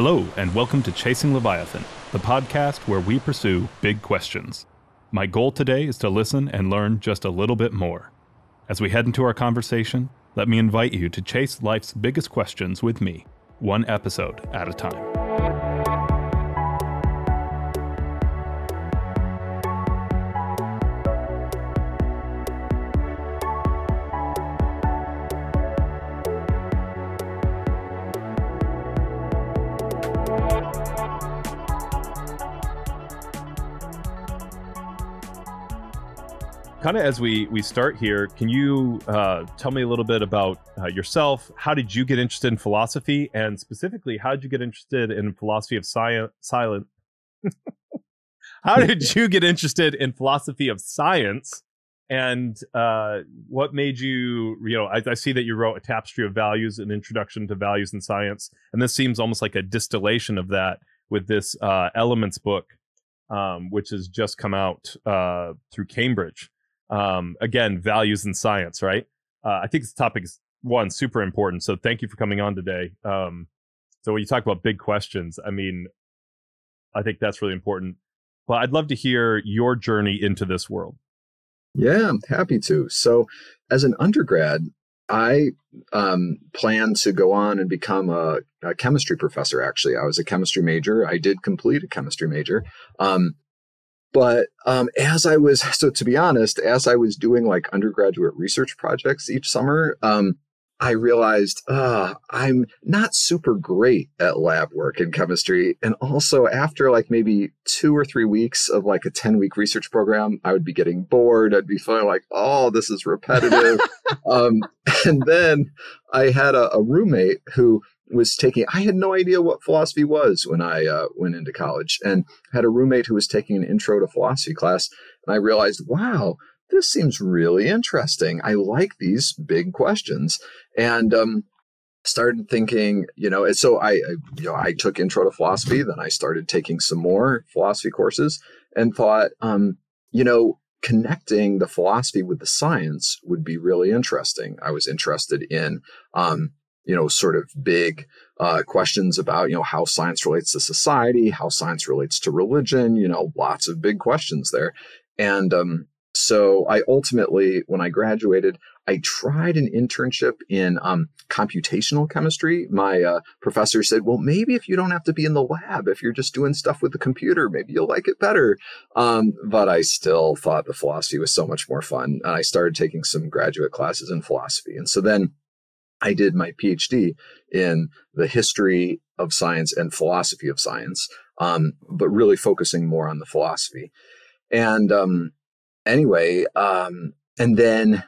Hello, and welcome to Chasing Leviathan, the podcast where we pursue big questions. My goal today is to listen and learn just a little bit more. As we head into our conversation, let me invite you to chase life's biggest questions with me, one episode at a time. Kind of as we we start here, can you uh, tell me a little bit about uh, yourself? How did you get interested in philosophy, and specifically, how did you get interested in philosophy of science? Silent. how did you get interested in philosophy of science? And uh, what made you, you know, I, I, see that you wrote a tapestry of values, an introduction to values in science, and this seems almost like a distillation of that with this uh, Elements book, um, which has just come out uh, through Cambridge um, again, values in science, right? Uh, I think this topic is one super important. So thank you for coming on today. Um, so when you talk about big questions, I mean, I think that's really important. But I'd love to hear your journey into this world. Yeah, I'm happy to. So, as an undergrad, I um, plan to go on and become a, a, chemistry professor. Actually, I was a chemistry major. I did complete a chemistry major. Um, but um, as I was, so to be honest, as I was doing like undergraduate research projects each summer, um, I realized uh, I'm not super great at lab work in chemistry. And also, after like maybe two or three weeks of like a 10 week research program, I would be getting bored. I'd be feeling like, oh, this is repetitive. um, and then I had a, a roommate who was taking i had no idea what philosophy was when i uh, went into college and had a roommate who was taking an intro to philosophy class and i realized wow this seems really interesting. I like these big questions. And um, started thinking you know so I, I you know i took intro to philosophy then i started taking some more philosophy courses and thought um, you know connecting the philosophy with the science would be really interesting. I was interested in um, you know, sort of big uh, questions about, you know, how science relates to society, how science relates to religion, you know, lots of big questions there. And um, so I ultimately, when I graduated, I tried an internship in um, computational chemistry. My uh, professor said, well, maybe if you don't have to be in the lab, if you're just doing stuff with the computer, maybe you'll like it better. Um, but I still thought the philosophy was so much more fun. And I started taking some graduate classes in philosophy. And so then I did my PhD in the history of science and philosophy of science, um, but really focusing more on the philosophy. And um, anyway, um, and then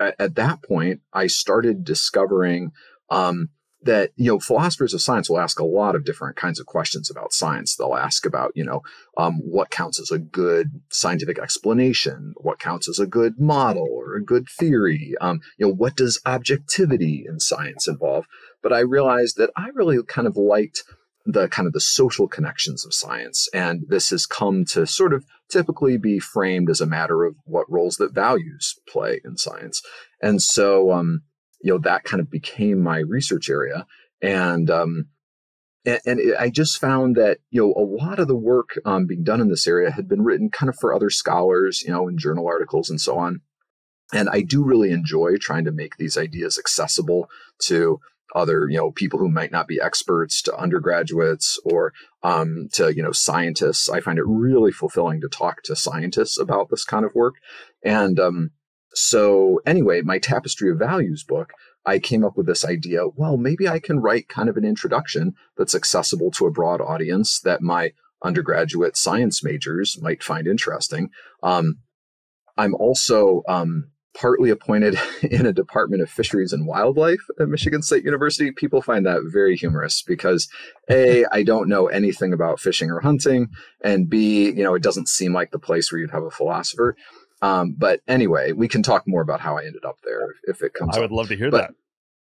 at, at, that point, I started discovering um, that you know philosophers of science will ask a lot of different kinds of questions about science. They'll ask about you know um, what counts as a good scientific explanation what counts as a good model or a good theory um, you know what does objectivity in science involve? But i realized that i really kind of liked the kind of the social connections of science and this has come to sort of typically be framed as a matter of what roles that values play in science. And so um, you know that kind of became my research area and um, and, and it, I just found that you know a lot of the work um, being done in this area had been written kind of for other scholars, you know, in journal articles and so on. And I do really enjoy trying to make these ideas accessible to other you know people who might not be experts, to undergraduates or um, to you know scientists. I find it really fulfilling to talk to scientists about this kind of work, and um, so, anyway, my Tapestry of Values book, I came up with this idea well, maybe I can write kind of an introduction that's accessible to a broad audience that my undergraduate science majors might find interesting. Um, I'm also um, partly appointed in a department of fisheries and wildlife at Michigan State University. People find that very humorous because A, I don't know anything about fishing or hunting, and B, you know, it doesn't seem like the place where you'd have a philosopher. Um, but anyway, we can talk more about how I ended up there if, if it comes. Up. I would up. love to hear but,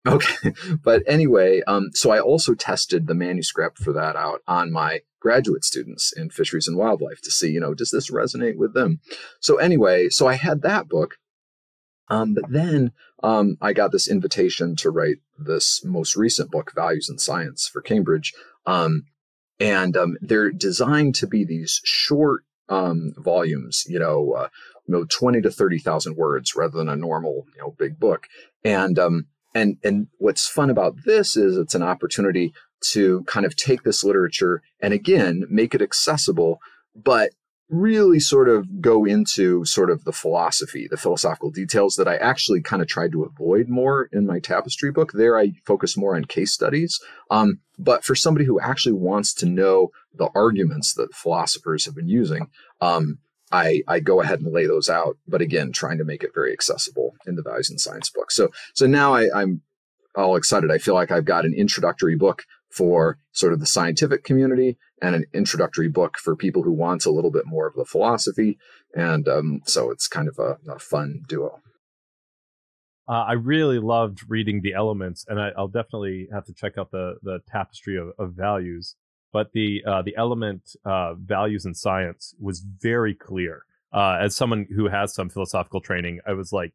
that. Okay, but anyway, um, so I also tested the manuscript for that out on my graduate students in fisheries and wildlife to see, you know, does this resonate with them? So anyway, so I had that book, um, but then um, I got this invitation to write this most recent book, Values in Science, for Cambridge. Um, and um, they're designed to be these short um, volumes, you know, uh, you know, 20 to 30,000 words rather than a normal, you know, big book. And, um, and, and what's fun about this is it's an opportunity to kind of take this literature and again, make it accessible, but really sort of go into sort of the philosophy, the philosophical details that I actually kind of tried to avoid more in my tapestry book. There, I focus more on case studies. Um, but for somebody who actually wants to know the arguments that philosophers have been using, um, I, I go ahead and lay those out. But again, trying to make it very accessible in the Values and Science book. So, so now I, I'm all excited. I feel like I've got an introductory book for sort of the scientific community and an introductory book for people who want a little bit more of the philosophy. And um, so it's kind of a, a fun duo. Uh, I really loved reading the elements, and I, will definitely have to check out the the tapestry of, of values. But the uh, the element uh, values in science was very clear. Uh, as someone who has some philosophical training, I was like,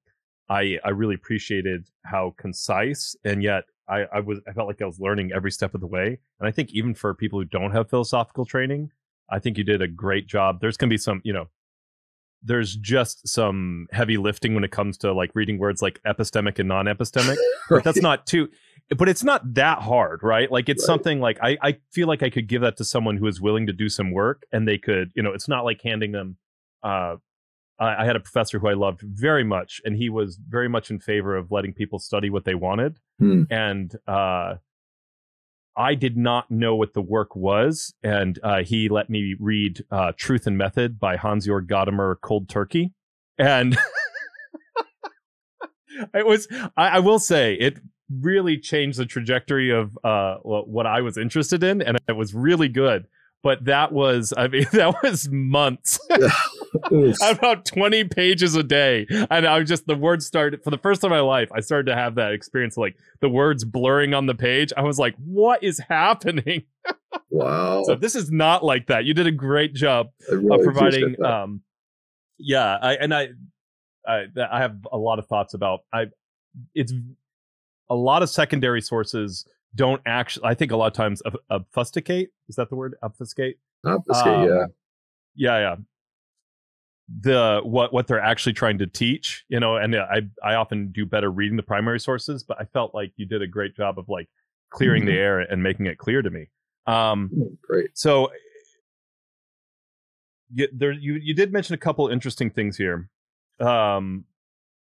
I I really appreciated how concise and yet I, I was I felt like I was learning every step of the way. And I think even for people who don't have philosophical training, I think you did a great job. There's gonna be some, you know, there's just some heavy lifting when it comes to like reading words like epistemic and non-epistemic. right. But that's not too but it's not that hard, right? Like it's right. something like I, I feel like I could give that to someone who is willing to do some work and they could, you know, it's not like handing them uh I, I had a professor who I loved very much, and he was very much in favor of letting people study what they wanted. Hmm. And uh, I did not know what the work was, and uh, he let me read uh, Truth and Method by Hans Georg Gadamer Cold Turkey. And it was, I, I, will say, it really changed the trajectory of uh, what I was interested in, and it was really good. But that was, I mean, that was months. about 20 pages a day. And I was just, the words started, for the first time in my life, I started to have that experience like the words blurring on the page. I was like, what is happening? Wow. so this is not like that. You did a great job really of providing, um, yeah. I, and I, I, I have a lot of thoughts about, I, it's a lot of secondary sources don't actually, I think a lot of times obfuscate. Is that the word? Obfuscate? Obfuscate, um, yeah. Yeah, yeah the what what they're actually trying to teach you know and i i often do better reading the primary sources but i felt like you did a great job of like clearing mm-hmm. the air and making it clear to me um mm, great so you, there you you did mention a couple interesting things here um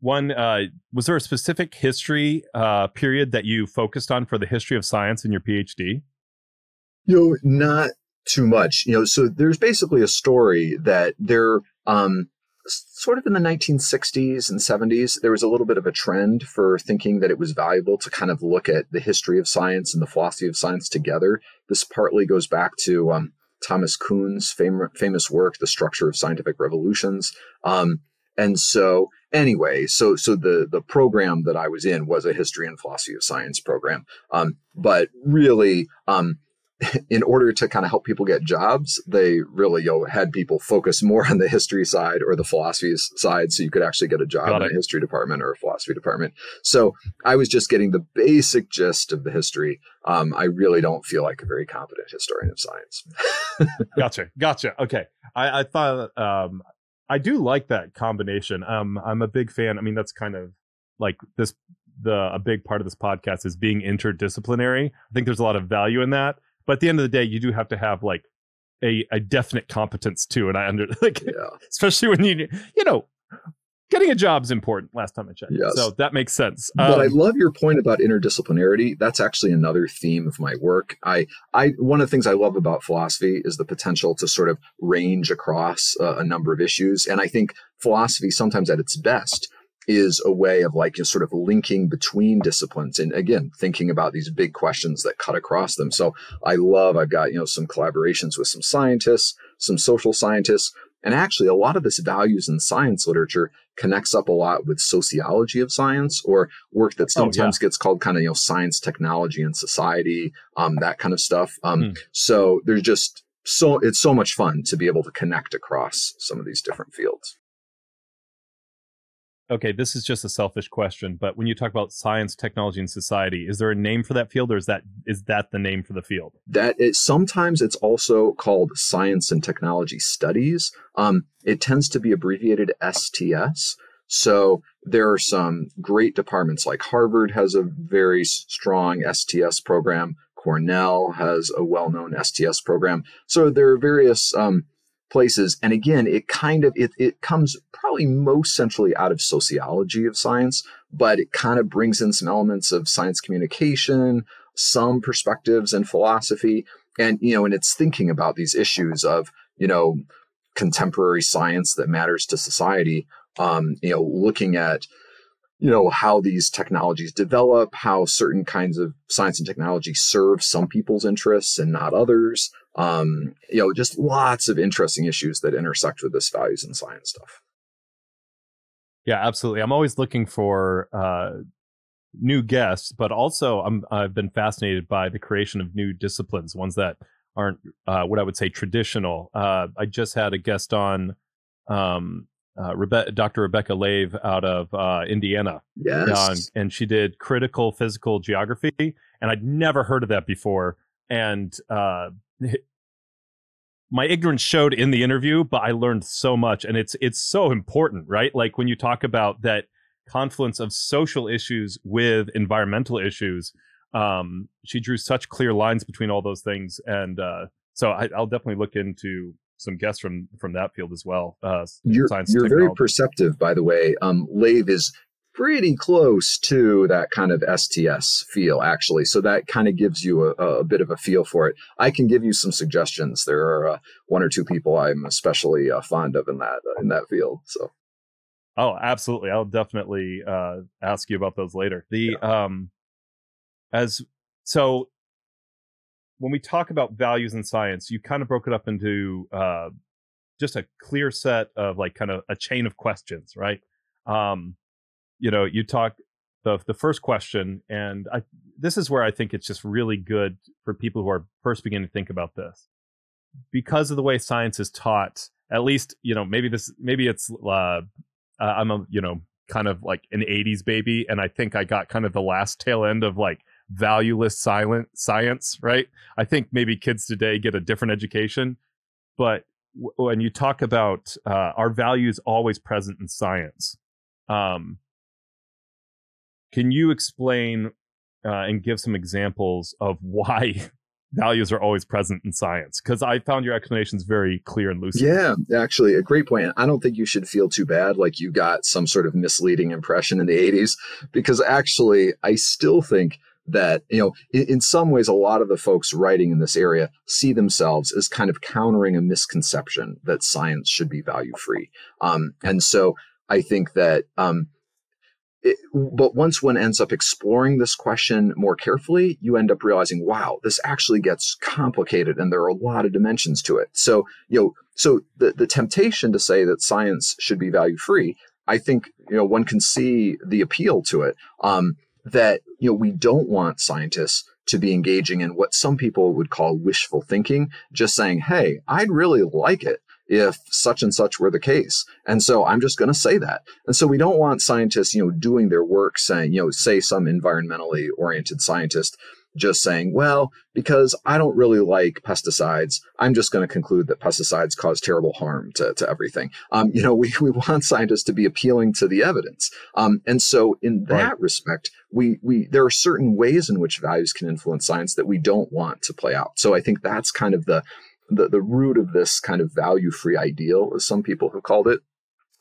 one uh was there a specific history uh period that you focused on for the history of science in your phd you know not too much you know so there's basically a story that there um, sort of in the 1960s and 70s, there was a little bit of a trend for thinking that it was valuable to kind of look at the history of science and the philosophy of science together. This partly goes back to um, Thomas Kuhn's fam- famous work, The Structure of Scientific Revolutions. Um, and so, anyway, so so the the program that I was in was a history and philosophy of science program. Um, but really, um, in order to kind of help people get jobs, they really you know, had people focus more on the history side or the philosophy side so you could actually get a job Got in it. a history department or a philosophy department. So I was just getting the basic gist of the history. Um, I really don't feel like a very competent historian of science. gotcha. Gotcha. Okay. I, I thought um, I do like that combination. Um, I'm a big fan. I mean, that's kind of like this the a big part of this podcast is being interdisciplinary. I think there's a lot of value in that but at the end of the day, you do have to have like a, a definite competence too. And I under like, yeah. especially when you, you know, getting a job is important last time I checked. Yes. So that makes sense. But um, I love your point about interdisciplinarity. That's actually another theme of my work. I, I, one of the things I love about philosophy is the potential to sort of range across uh, a number of issues. And I think philosophy sometimes at its best is a way of like sort of linking between disciplines and again thinking about these big questions that cut across them so i love i've got you know some collaborations with some scientists some social scientists and actually a lot of this values in science literature connects up a lot with sociology of science or work that sometimes oh, yeah. gets called kind of you know science technology and society um, that kind of stuff um, hmm. so there's just so it's so much fun to be able to connect across some of these different fields okay, this is just a selfish question, but when you talk about science, technology, and society, is there a name for that field, or is that is that the name for the field? That is, sometimes it's also called science and technology studies. Um, it tends to be abbreviated STS. So there are some great departments like Harvard has a very strong STS program. Cornell has a well-known STS program. So there are various um, places. And again it kind of it, it comes probably most centrally out of sociology of science but it kind of brings in some elements of science communication some perspectives and philosophy and you know and it's thinking about these issues of you know contemporary science that matters to society um, you know looking at you know how these technologies develop how certain kinds of science and technology serve some people's interests and not others um, you know just lots of interesting issues that intersect with this values and science stuff yeah absolutely i'm always looking for uh, new guests but also I'm, i've been fascinated by the creation of new disciplines ones that aren't uh, what i would say traditional uh, i just had a guest on um, uh, Rebe- Dr. Rebecca Lave out of uh, Indiana. Yes. and she did critical physical geography, and I'd never heard of that before. And uh, my ignorance showed in the interview, but I learned so much, and it's it's so important, right? Like when you talk about that confluence of social issues with environmental issues, um, she drew such clear lines between all those things, and uh, so I, I'll definitely look into some guests from from that field as well. Uh, you're you're very perceptive, by the way. Um, Lave is pretty close to that kind of STS feel, actually. So that kind of gives you a, a, bit of a feel for it. I can give you some suggestions. There are uh, one or two people I'm especially uh, fond of in that in that field. So. Oh, absolutely! I'll definitely uh, ask you about those later. The yeah. um, as so when we talk about values in science, you kind of broke it up into uh, just a clear set of like kind of a chain of questions, right? Um, you know, you talk the the first question, and I, this is where I think it's just really good for people who are first beginning to think about this, because of the way science is taught. At least, you know, maybe this, maybe it's, uh, I'm a, you know, kind of like an 80s baby and i think i got kind of the last tail end of like valueless silent science, right? I think maybe kids today get a different education, but when you talk about uh, our values always present in science, um, can you explain uh, and give some examples of why values are always present in science? Because I found your explanations very clear and lucid. Yeah, actually, a great point. I don't think you should feel too bad like you got some sort of misleading impression in the 80s, because actually, I still think that you know in, in, some ways a lot of the folks writing in this area see themselves as kind of countering a misconception that science should be value free um, and so i think that um, it, but once one ends up exploring this question more carefully, you end up realizing, wow, this actually gets complicated and there are a lot of dimensions to it. So, you know, so the, the temptation to say that science should be value free, I think, you know, one can see the appeal to it. Um, that you know we don't want scientists to be engaging in what some people would call wishful thinking just saying hey i'd really like it if such and such were the case and so i'm just going to say that and so we don't want scientists you know doing their work saying you know say some environmentally oriented scientist just saying, well, because I don't really like pesticides, I'm just going to conclude that pesticides cause terrible harm to, to everything. Um, you know, we, we want scientists to be appealing to the evidence. Um, and so in that right. respect, we, we, there are certain ways in which values can influence science that we don't want to play out. So I think that's kind of the, the, the root of this kind of value free ideal, as some people have called it.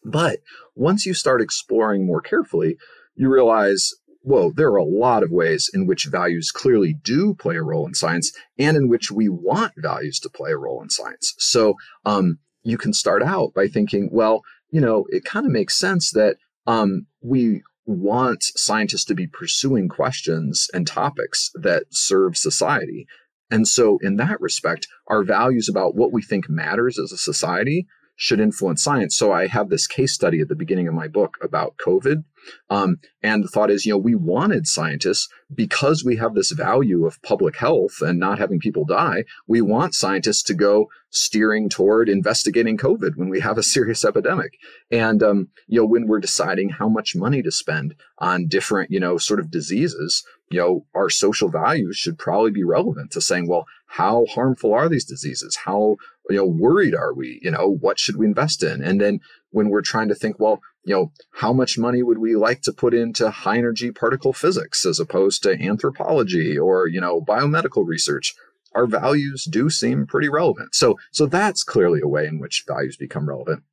But once you start exploring more carefully, you realize whoa, there are a lot of ways in which values clearly do play a role in science and in which we want values to play a role in science. So um, you can start out by thinking, well, you know, it kind of makes sense that um, we want scientists to be pursuing questions and topics that serve society. And so, in that respect, our values about what we think matters as a society should influence science. So I have this case study at the beginning of my book about COVID. Um, and the thought is, you know, we wanted scientists because we have this value of public health and not having people die. We want scientists to go steering toward investigating COVID when we have a serious epidemic. And, um, you know, when we're deciding how much money to spend on different, you know, sort of diseases, you know, our social values should probably be relevant to saying, well, how harmful are these diseases? How you know worried are we? You know, what should we invest in? And then when we're trying to think, well, you know, how much money would we like to put into high energy particle physics as opposed to anthropology or you know biomedical research? Our values do seem pretty relevant. So so that's clearly a way in which values become relevant.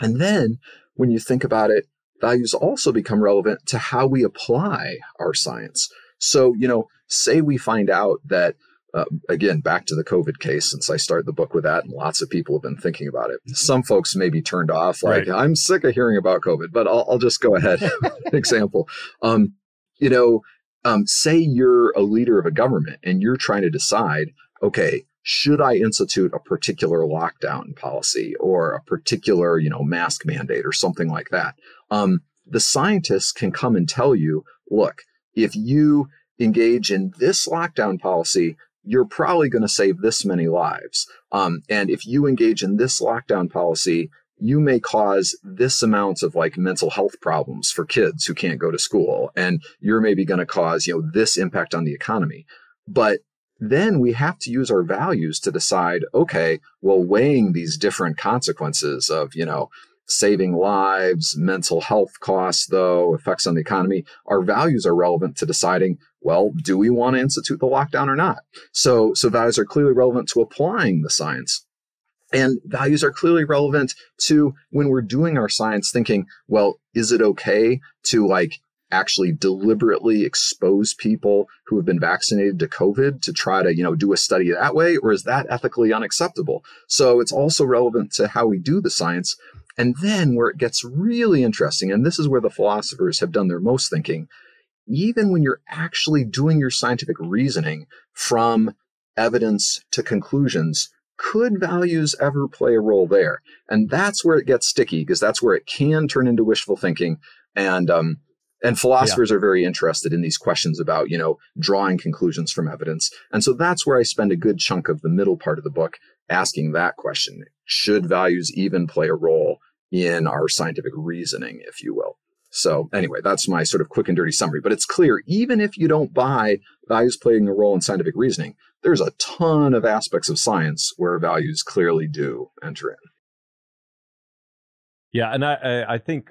And then when you think about it, values also become relevant to how we apply our science. So, you know, say we find out that, uh, again, back to the COVID case, since I start the book with that, and lots of people have been thinking about it. Some folks may be turned off, like, right. I'm sick of hearing about COVID, but I'll, I'll just go ahead. example. Um, you know, um, say you're a leader of a government and you're trying to decide, okay, should I institute a particular lockdown policy or a particular, you know, mask mandate or something like that? Um, the scientists can come and tell you, look, if you engage in this lockdown policy, you're probably going to save this many lives. Um, and if you engage in this lockdown policy, you may cause this amount of like mental health problems for kids who can't go to school. And you're maybe going to cause, you know, this impact on the economy. But then we have to use our values to decide, okay, well, weighing these different consequences of, you know, saving lives, mental health costs, though, effects on the economy, our values are relevant to deciding, well, do we want to institute the lockdown or not? So, so values are clearly relevant to applying the science. And values are clearly relevant to when we're doing our science thinking, well, is it okay to like actually deliberately expose people who have been vaccinated to COVID to try to, you know, do a study that way? Or is that ethically unacceptable? So it's also relevant to how we do the science. And then where it gets really interesting, and this is where the philosophers have done their most thinking, even when you're actually doing your scientific reasoning from evidence to conclusions, could values ever play a role there? And that's where it gets sticky because that's where it can turn into wishful thinking. And um, and philosophers yeah. are very interested in these questions about you know drawing conclusions from evidence. And so that's where I spend a good chunk of the middle part of the book asking that question: Should values even play a role in our scientific reasoning, if you will. So, anyway, that's my sort of quick and dirty summary. But it's clear, even if you don't buy values playing a role in scientific reasoning, there's a ton of aspects of science where values clearly do enter in. Yeah, and I, I think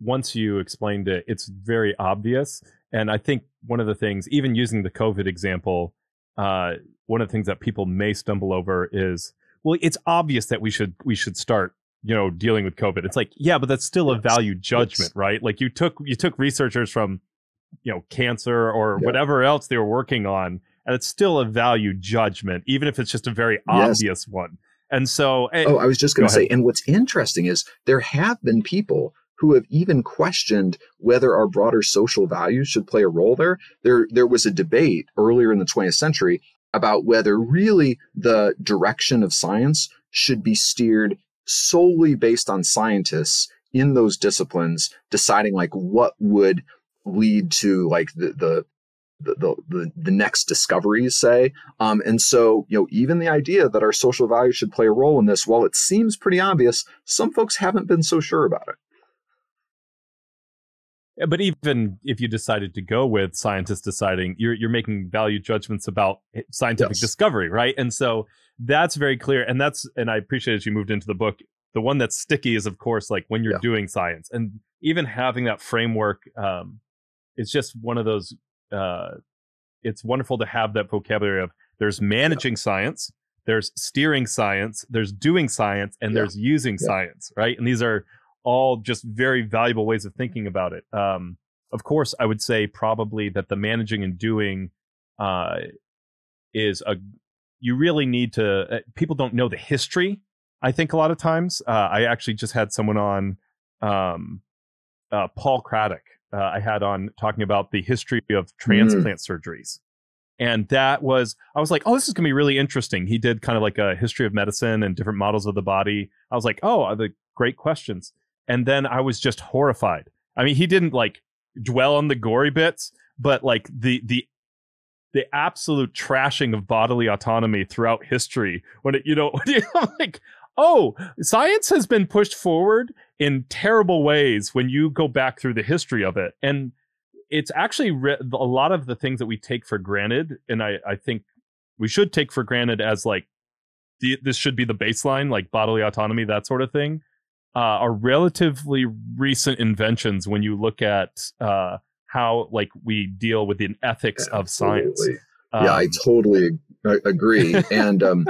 once you explained it, it's very obvious. And I think one of the things, even using the COVID example, uh, one of the things that people may stumble over is, well, it's obvious that we should we should start you know dealing with covid. It's like yeah but that's still a value judgment right? Like you took you took researchers from you know cancer or yeah. whatever else they were working on and it's still a value judgment even if it's just a very yes. obvious one. And so eh, oh i was just going to say and what's interesting is there have been people who have even questioned whether our broader social values should play a role there. There there was a debate earlier in the 20th century about whether really the direction of science should be steered solely based on scientists in those disciplines deciding like what would lead to like the the the, the, the next discoveries say. Um, and so you know even the idea that our social values should play a role in this while it seems pretty obvious some folks haven't been so sure about it but even if you decided to go with scientists deciding you're you're making value judgments about scientific yes. discovery right and so that's very clear and that's and i appreciate as you moved into the book the one that's sticky is of course like when you're yeah. doing science and even having that framework um it's just one of those uh it's wonderful to have that vocabulary of there's managing yeah. science there's steering science there's doing science and yeah. there's using science right and these are all just very valuable ways of thinking about it. Um of course i would say probably that the managing and doing uh is a you really need to uh, people don't know the history i think a lot of times. Uh, i actually just had someone on um, uh, paul craddock uh, i had on talking about the history of transplant mm. surgeries. And that was i was like oh this is going to be really interesting. He did kind of like a history of medicine and different models of the body. I was like oh the great questions and then i was just horrified. I mean he didn't like dwell on the gory bits but like the the the absolute trashing of bodily autonomy throughout history when it you know like oh science has been pushed forward in terrible ways when you go back through the history of it. And it's actually re- a lot of the things that we take for granted, and I, I think we should take for granted as like the, this should be the baseline, like bodily autonomy, that sort of thing, uh, are relatively recent inventions when you look at uh, how like we deal with the ethics Absolutely. of science. Um, yeah, I um, totally agree, and um,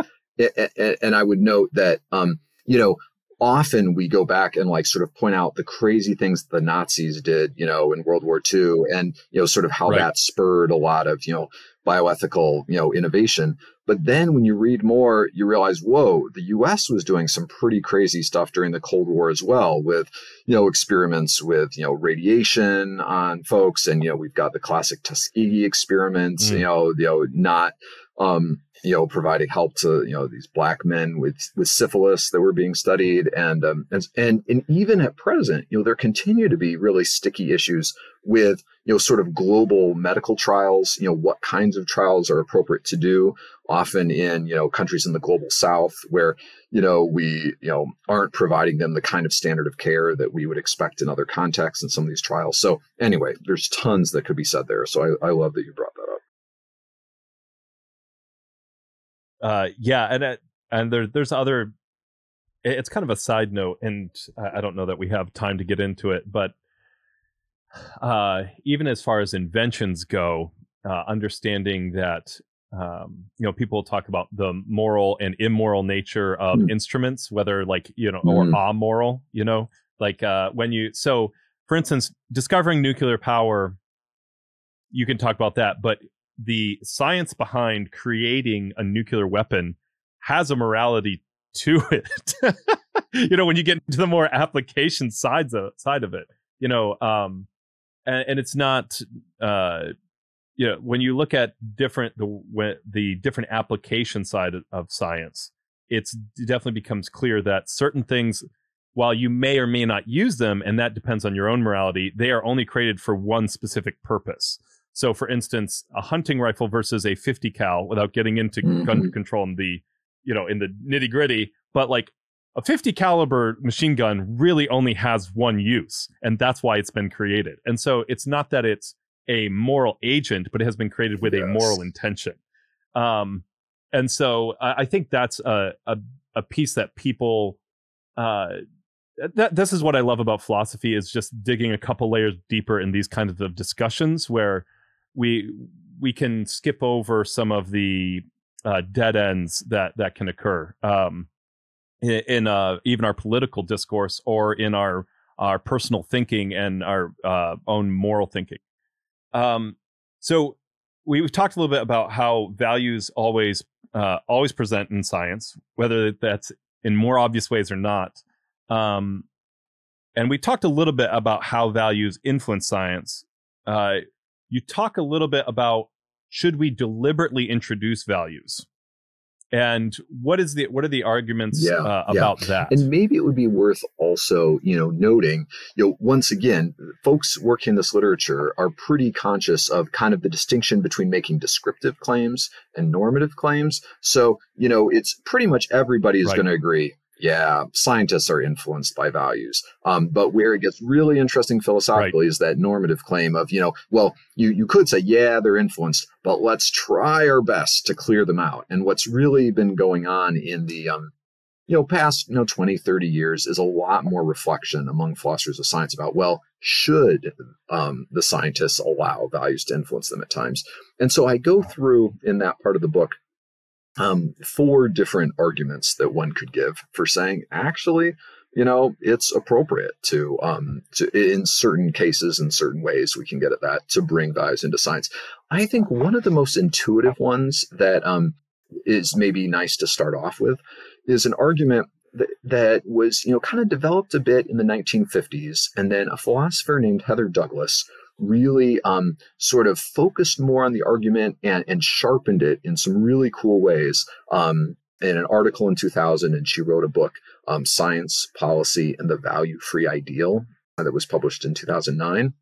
and I would note that um, you know often we go back and like sort of point out the crazy things the Nazis did, you know, in World War II and, you know, sort of how right. that spurred a lot of, you know, bioethical, you know, innovation. But then when you read more, you realize, whoa, the US was doing some pretty crazy stuff during the Cold War as well with, you know, experiments with, you know, radiation on folks. And, you know, we've got the classic Tuskegee experiments, mm. you know, you know, not um, you know, providing help to you know these black men with with syphilis that were being studied, and um, and and and even at present, you know, there continue to be really sticky issues with you know sort of global medical trials. You know, what kinds of trials are appropriate to do? Often in you know countries in the global south where you know we you know aren't providing them the kind of standard of care that we would expect in other contexts in some of these trials. So anyway, there's tons that could be said there. So I, I love that you brought that up. Uh, yeah, and uh, and there there's other. It's kind of a side note, and I don't know that we have time to get into it, but uh, even as far as inventions go, uh, understanding that um, you know people talk about the moral and immoral nature of mm. instruments, whether like you know mm. or amoral, you know, like uh, when you so for instance, discovering nuclear power, you can talk about that, but the science behind creating a nuclear weapon has a morality to it. you know, when you get into the more application sides of side of it, you know, um, and, and it's not, uh, you know, when you look at different the when, the different application side of, of science, it's it definitely becomes clear that certain things, while you may or may not use them, and that depends on your own morality, they are only created for one specific purpose. So, for instance, a hunting rifle versus a 50 cal, without getting into mm-hmm. gun control in the, you know, in the nitty gritty, but like a 50 caliber machine gun really only has one use, and that's why it's been created. And so, it's not that it's a moral agent, but it has been created with yes. a moral intention. Um, and so, I, I think that's a, a, a piece that people. Uh, that this is what I love about philosophy is just digging a couple layers deeper in these kinds of discussions where we we can skip over some of the uh, dead ends that that can occur um, in, uh, even our political discourse or in our our personal thinking and our uh, own moral thinking. Um, so we've talked a little bit about how values always uh, always present in science, whether that's in more obvious ways or not. Um, and we talked a little bit about how values influence science. You talk a little bit about should we deliberately introduce values and what is the what are the arguments yeah, uh, about yeah. that and maybe it would be worth also you know noting you know once again folks working in this literature are pretty conscious of kind of the distinction between making descriptive claims and normative claims so you know it's pretty much everybody is right. going to agree yeah, scientists are influenced by values. Um, but where it gets really interesting philosophically right. is that normative claim of, you know, well, you, you could say, yeah, they're influenced, but let's try our best to clear them out. And what's really been going on in the, um, you know, past, you know, 20, 30 years is a lot more reflection among philosophers of science about, well, should um, the scientists allow values to influence them at times? And so I go through in that part of the book um, four different arguments that one could give for saying actually you know it's appropriate to um to in certain cases in certain ways we can get at that to bring values into science. I think one of the most intuitive ones that um is maybe nice to start off with is an argument that, that was you know kind of developed a bit in the 1950s and then a philosopher named heather douglas really um, sort of focused more on the argument and, and sharpened it in some really cool ways. Um, in an article in 2000, and she wrote a book, um, Science, Policy, and the Value Free Ideal, uh, that was published in 2009.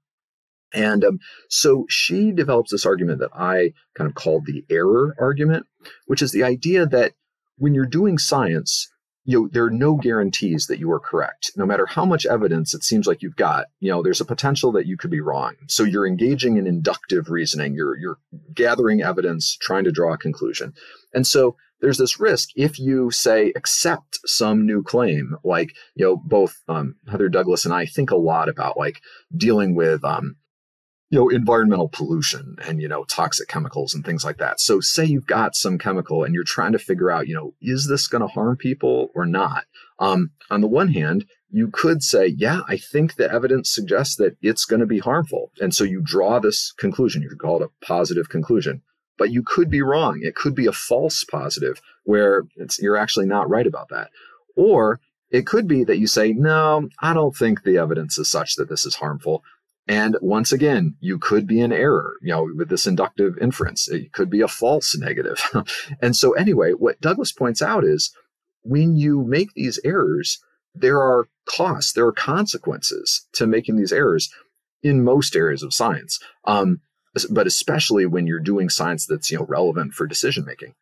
And um, so she develops this argument that I kind of called the error argument, which is the idea that when you're doing science, you know, there are no guarantees that you are correct. No matter how much evidence it seems like you've got, you know, there's a potential that you could be wrong. So you're engaging in inductive reasoning. You're you're gathering evidence, trying to draw a conclusion. And so there's this risk if you say accept some new claim, like you know, both um, Heather Douglas and I think a lot about like dealing with um, you know environmental pollution and you know toxic chemicals and things like that. So say you've got some chemical and you're trying to figure out you know is this going to harm people or not? Um, on the one hand you could say yeah i think the evidence suggests that it's going to be harmful. And so you draw this conclusion. You could call it a positive conclusion. But you could be wrong. It could be a false positive where you're actually not right about that. Or it could be that you say no i don't think the evidence is such that this is harmful and once again, you could be in error, you know, with this inductive inference. It could be a false negative. and so, anyway, what Douglas points out is when you make these errors, there are costs, there are consequences to making these errors in most areas of science, um, but especially when you're doing science that's you know relevant for decision making.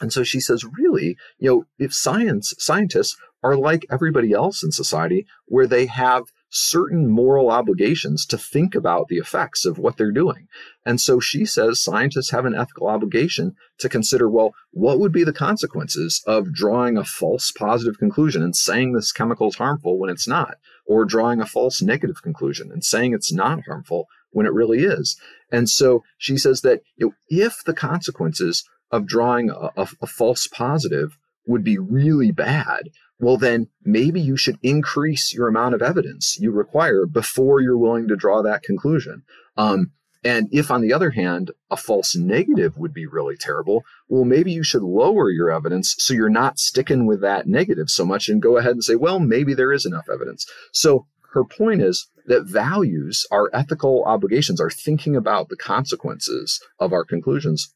And so she says, really, you know, if science scientists are like everybody else in society, where they have certain moral obligations to think about the effects of what they're doing. And so she says scientists have an ethical obligation to consider well, what would be the consequences of drawing a false positive conclusion and saying this chemical is harmful when it's not, or drawing a false negative conclusion and saying it's not harmful when it really is. And so she says that you know, if the consequences of drawing a, a, a false positive would be really bad, well, then maybe you should increase your amount of evidence you require before you're willing to draw that conclusion. Um, and if, on the other hand, a false negative would be really terrible, well, maybe you should lower your evidence so you're not sticking with that negative so much and go ahead and say, well, maybe there is enough evidence. So her point is that values, our ethical obligations, are thinking about the consequences of our conclusions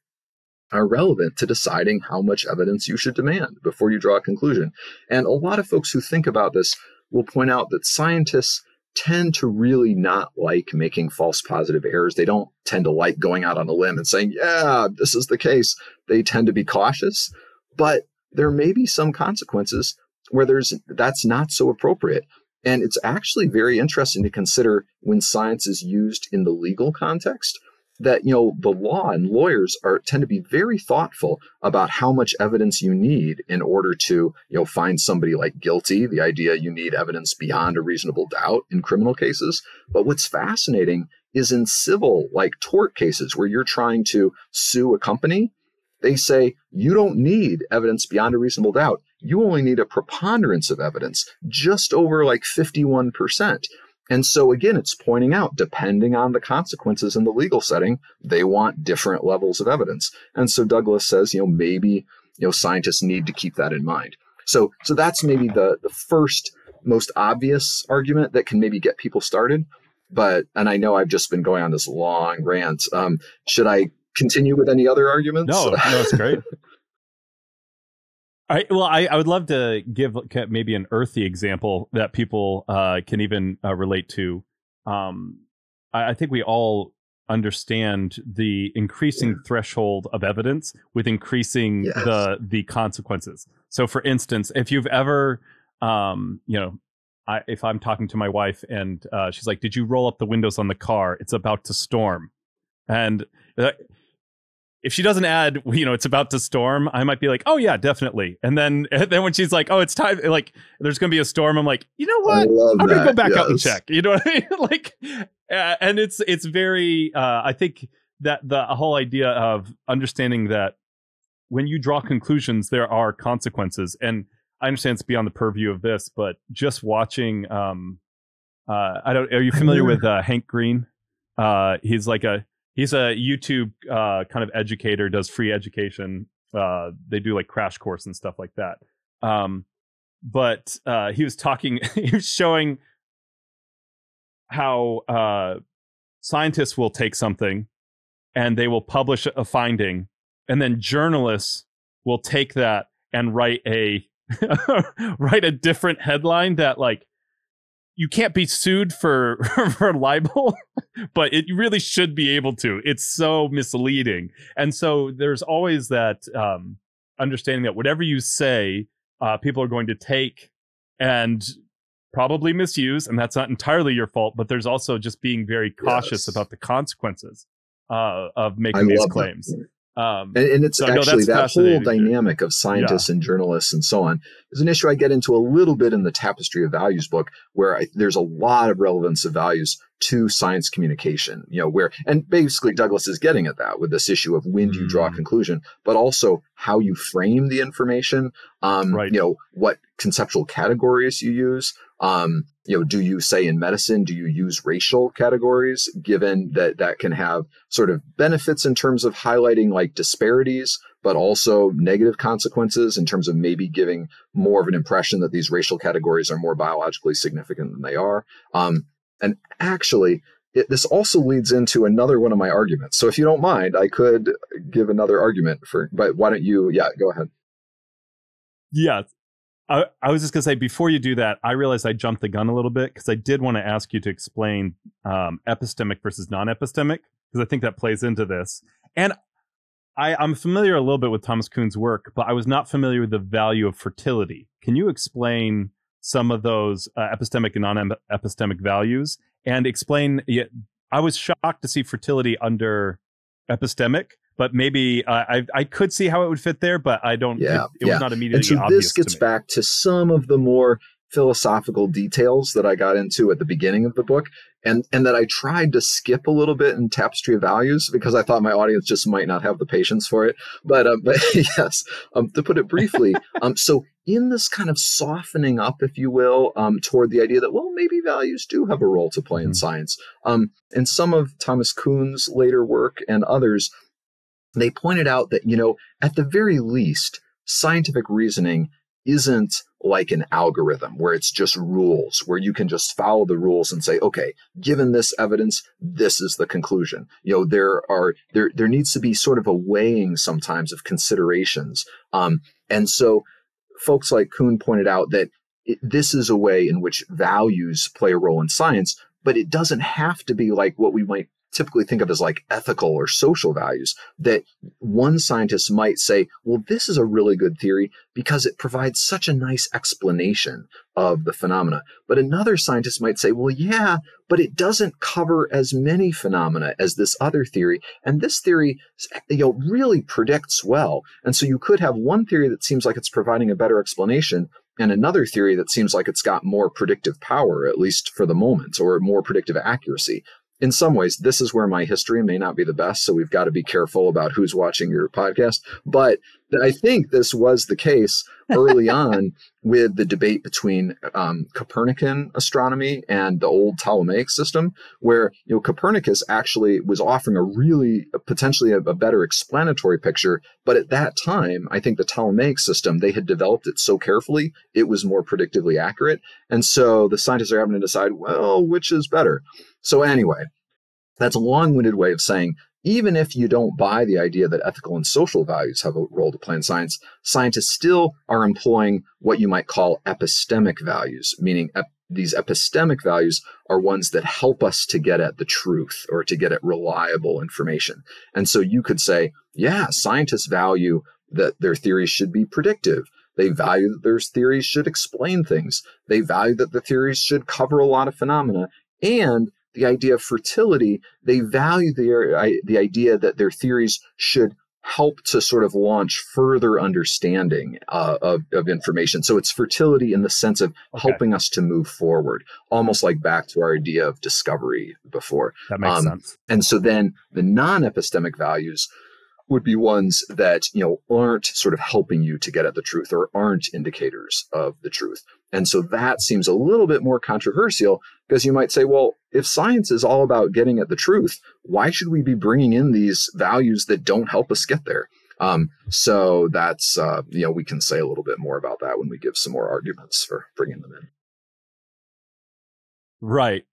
are relevant to deciding how much evidence you should demand before you draw a conclusion. And a lot of folks who think about this will point out that scientists tend to really not like making false positive errors. They don't tend to like going out on a limb and saying, yeah, this is the case. They tend to be cautious, but there may be some consequences where there's that's not so appropriate. And it's actually very interesting to consider when science is used in the legal context that you know the law and lawyers are tend to be very thoughtful about how much evidence you need in order to you know find somebody like guilty. The idea you need evidence beyond a reasonable doubt in criminal cases. But what's fascinating is in civil like tort cases where you're trying to sue a company they say you don't need evidence beyond a reasonable doubt. You only need a preponderance of evidence just over like 51% and so again, it's pointing out, depending on the consequences in the legal setting, they want different levels of evidence. And so Douglas says, you know, maybe, you know, scientists need to keep that in mind. So, so that's maybe the, the first most obvious argument that can maybe get people started. But, and I know I've just been going on this long rant. Um, should I continue with any other arguments? No, no, that's great. I, well, I, I would love to give maybe an earthy example that people uh, can even uh, relate to. Um, I, I, think we all understand the increasing yeah. threshold of evidence with increasing yes. the the consequences. So, for instance, if you've ever, um, you know, I, if I'm talking to my wife and uh, she's like, "Did you roll up the windows on the car? It's about to storm," and uh, if she doesn't add, you know, it's about to storm, I might be like, oh yeah, definitely. And then, and then when she's like, oh, it's time, like, there's gonna be a storm, I'm like, you know what? I'm gonna go back yes. out and check. You know what I mean? like, uh, and it's it's very. Uh, I think that the whole idea of understanding that when you draw conclusions, there are consequences, and I understand it's beyond the purview of this, but just watching, um, uh, I don't. Are you familiar with uh, Hank Green? Uh, he's like a he's a YouTube uh, kind of educator, does free education. Uh, they do like crash course and stuff like that. Um, but uh, he was talking, he was showing how uh, scientists will take something and they will publish a finding, and then journalists will take that and write a write a different headline that like you can't be sued for for libel but it really should be able to it's so misleading and so there's always that um, understanding that whatever you say uh, people are going to take and probably misuse and that's not entirely your fault but there's also just being very cautious Yes. about the consequences uh, of I making these claims. that. Um, And, and it's So, actually that's that whole dynamic of scientists and journalists and so on is an issue I get into a little bit in the Tapestry of Values book, where I, there's a lot of relevance of values to science communication. You know, where and basically Douglas is getting at that with this issue of when do you draw a Mm. conclusion, but also how you frame the information. Um, Right. You know, what conceptual categories you use. Um, you know, do you say in medicine, do you use racial categories, given that that can have sort of benefits in terms of highlighting like disparities, but also negative consequences in terms of maybe giving more of an impression that these racial categories are more biologically significant than they are. Um, and actually, it, this also leads into another one of my arguments. So if you don't mind, I could give another argument for, but why don't you? Yeah, go ahead. Yeah. I, I was just going to say, before you do that, I realized I jumped the gun a little bit because I did want to ask you to explain um, epistemic versus non epistemic, because I think that plays into this. And I, I'm familiar a little bit with Thomas Kuhn's work, but I was not familiar with the value of fertility. Can you explain some of those uh, epistemic and non epistemic values and explain? I was shocked to see fertility under epistemic, but maybe uh, I I could see how it would fit there, but I don't. Yeah, it, it yeah. was not immediately And so obvious. this gets me. back to some of the more philosophical details that I got into at the beginning of the book and and that I tried to skip a little bit in Tapestry of Values because I thought my audience just might not have the patience for it. But uh, but yes, um, to put it briefly, um, so in this kind of softening up, if you will, um, toward the idea that well maybe values do have a role to play in Mhm. science. Um, in some of Thomas Kuhn's later work and others, they pointed out that you know at the very least scientific reasoning isn't like an algorithm where it's just rules, where you can just follow the rules and say, okay, given this evidence, this is the conclusion. You know, there are there there needs to be sort of a weighing sometimes of considerations. Um, and so folks like Kuhn pointed out that it, this is a way in which values play a role in science, but it doesn't have to be like what we might typically think of as like ethical or social values that one scientist might say, well, this is a really good theory because it provides such a nice explanation of the phenomena. But another scientist might say, well, yeah, but it doesn't cover as many phenomena as this other theory. And this theory, you know, really predicts well. And so you could have one theory that seems like it's providing a better explanation and another theory that seems like it's got more predictive power, at least for the moment, or more predictive accuracy in some ways, this is where my history may not be the best. So we've got to be careful about who's watching your podcast. But I think this was the case early on with the debate between um, Copernican astronomy and the old Ptolemaic system, where you know Copernicus actually was offering a really potentially a, a better explanatory picture. But at that time, I think the Ptolemaic system they had developed it so carefully it was more predictively accurate, and so the scientists are having to decide, well, which is better. So, anyway, that's a long winded way of saying even if you don't buy the idea that ethical and social values have a role to play in science, scientists still are employing what you might call epistemic values, meaning ep- these epistemic values are ones that help us to get at the truth or to get at reliable information. And so you could say, yeah, scientists value that their theories should be predictive. They value that their theories should explain things. They value that the theories should cover a lot of phenomena. And the idea of fertility, they value the, the idea that their theories should help to sort of launch further understanding uh, of, of information. So it's fertility in the sense of Okay. helping us to move forward, almost like back to our idea of discovery before. That makes Um, sense. And so then the non-epistemic values would be ones that you know aren't sort of helping you to get at the truth or aren't indicators of the truth. And so that seems a little bit more controversial because you might say, well, if science is all about getting at the truth, why should we be bringing in these values that don't help us get there? Um, so that's uh, you know we can say a little bit more about that when we give some more arguments for bringing them in. Right.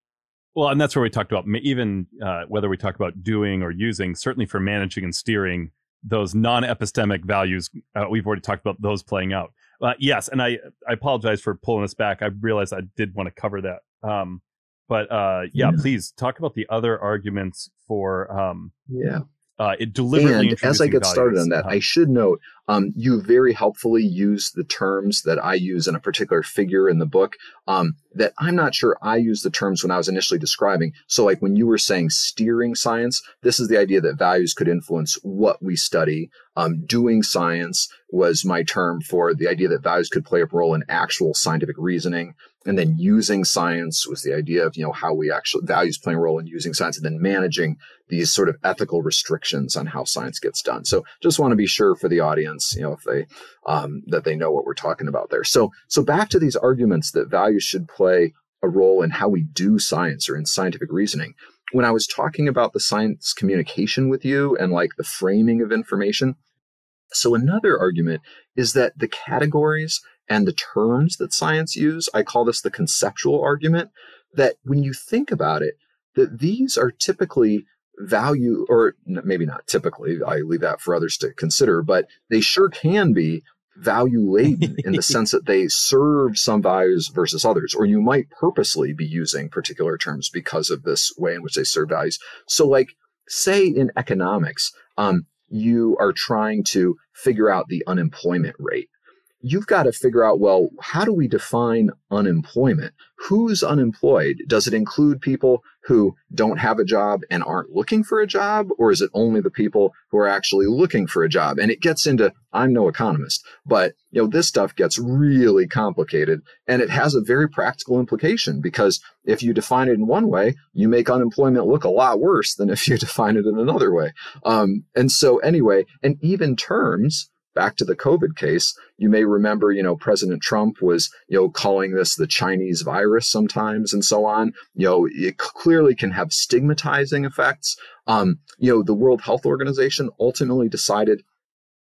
Well, and that's where we talked about even uh, whether we talk about doing or using. Certainly for managing and steering those non-epistemic values, uh, we've already talked about those playing out. Uh, yes, and I I apologize for pulling us back. I realized I did want to cover that. Um, but uh, yeah, yeah, please talk about the other arguments for um, yeah uh, it deliberately and as I get started on that, uh-huh. I should note um, you very helpfully use the terms that I use in a particular figure in the book um, that I'm not sure I used the terms when I was initially describing. So, like when you were saying steering science, this is the idea that values could influence what we study. Um, doing science was my term for the idea that values could play a role in actual scientific reasoning and then using science was the idea of you know how we actually values playing a role in using science and then managing these sort of ethical restrictions on how science gets done. So just want to be sure for the audience you know if they um, that they know what we're talking about there. So so back to these arguments that values should play a role in how we do science or in scientific reasoning. When i was talking about the science communication with you and like the framing of information so another argument is that the categories and the terms that science use, I call this the conceptual argument, that when you think about it, that these are typically value, or maybe not typically, I leave that for others to consider, but they sure can be value laden in the sense that they serve some values versus others, or you might purposely be using particular terms because of this way in which they serve values. So, like, say in economics, um, you are trying to figure out the unemployment rate you've got to figure out well, how do we define unemployment? Who's unemployed? Does it include people who don't have a job and aren't looking for a job? Or is it only the people who are actually looking for a job? And it gets into, I'm no economist, but you know, this stuff gets really complicated and it has a very practical implication because if you define it in one way, you make unemployment look a lot worse than if you define it in another way. Um, and so anyway, and even terms, back to the COVID case, you may remember, you know, President Trump was, you know, calling this the Chinese virus sometimes and so on. You know, it clearly can have stigmatizing effects. Um, you know, the World Health Organization ultimately decided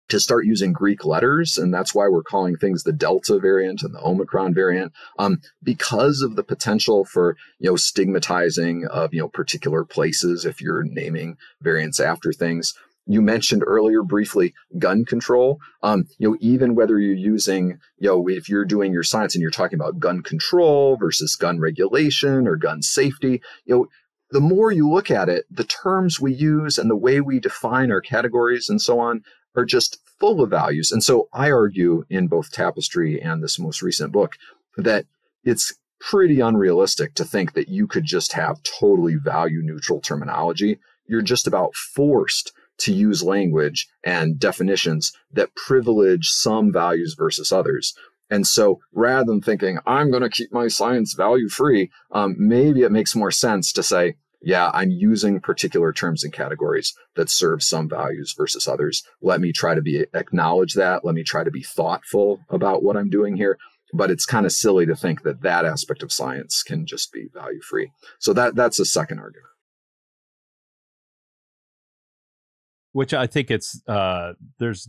to start using Greek letters, and that's why we're calling things the Delta variant and the Omicron variant, um, because of the potential for you know stigmatizing of you know particular places if you're naming variants after things you mentioned earlier briefly gun control. Um, you know, even whether you're using, you know, if you're doing your science and you're talking about gun control versus gun regulation or gun safety, you know, the more you look at it, the terms we use and the way we define our categories and so on are just full of values. And so I argue in both Tapestry and this most recent book that it's pretty unrealistic to think that you could just have totally value neutral terminology. You're just about forced to use language and definitions that privilege some values versus others. And so rather than thinking, I'm going to keep my science value free, um, maybe it makes more sense to say, yeah, I'm using particular terms and categories that serve some values versus others. Let me try to be acknowledge that. Let me try to be thoughtful about what I'm doing here. But it's kind of silly to think that that aspect of science can just be value free. So that that's a second argument. Which I think it's uh, there's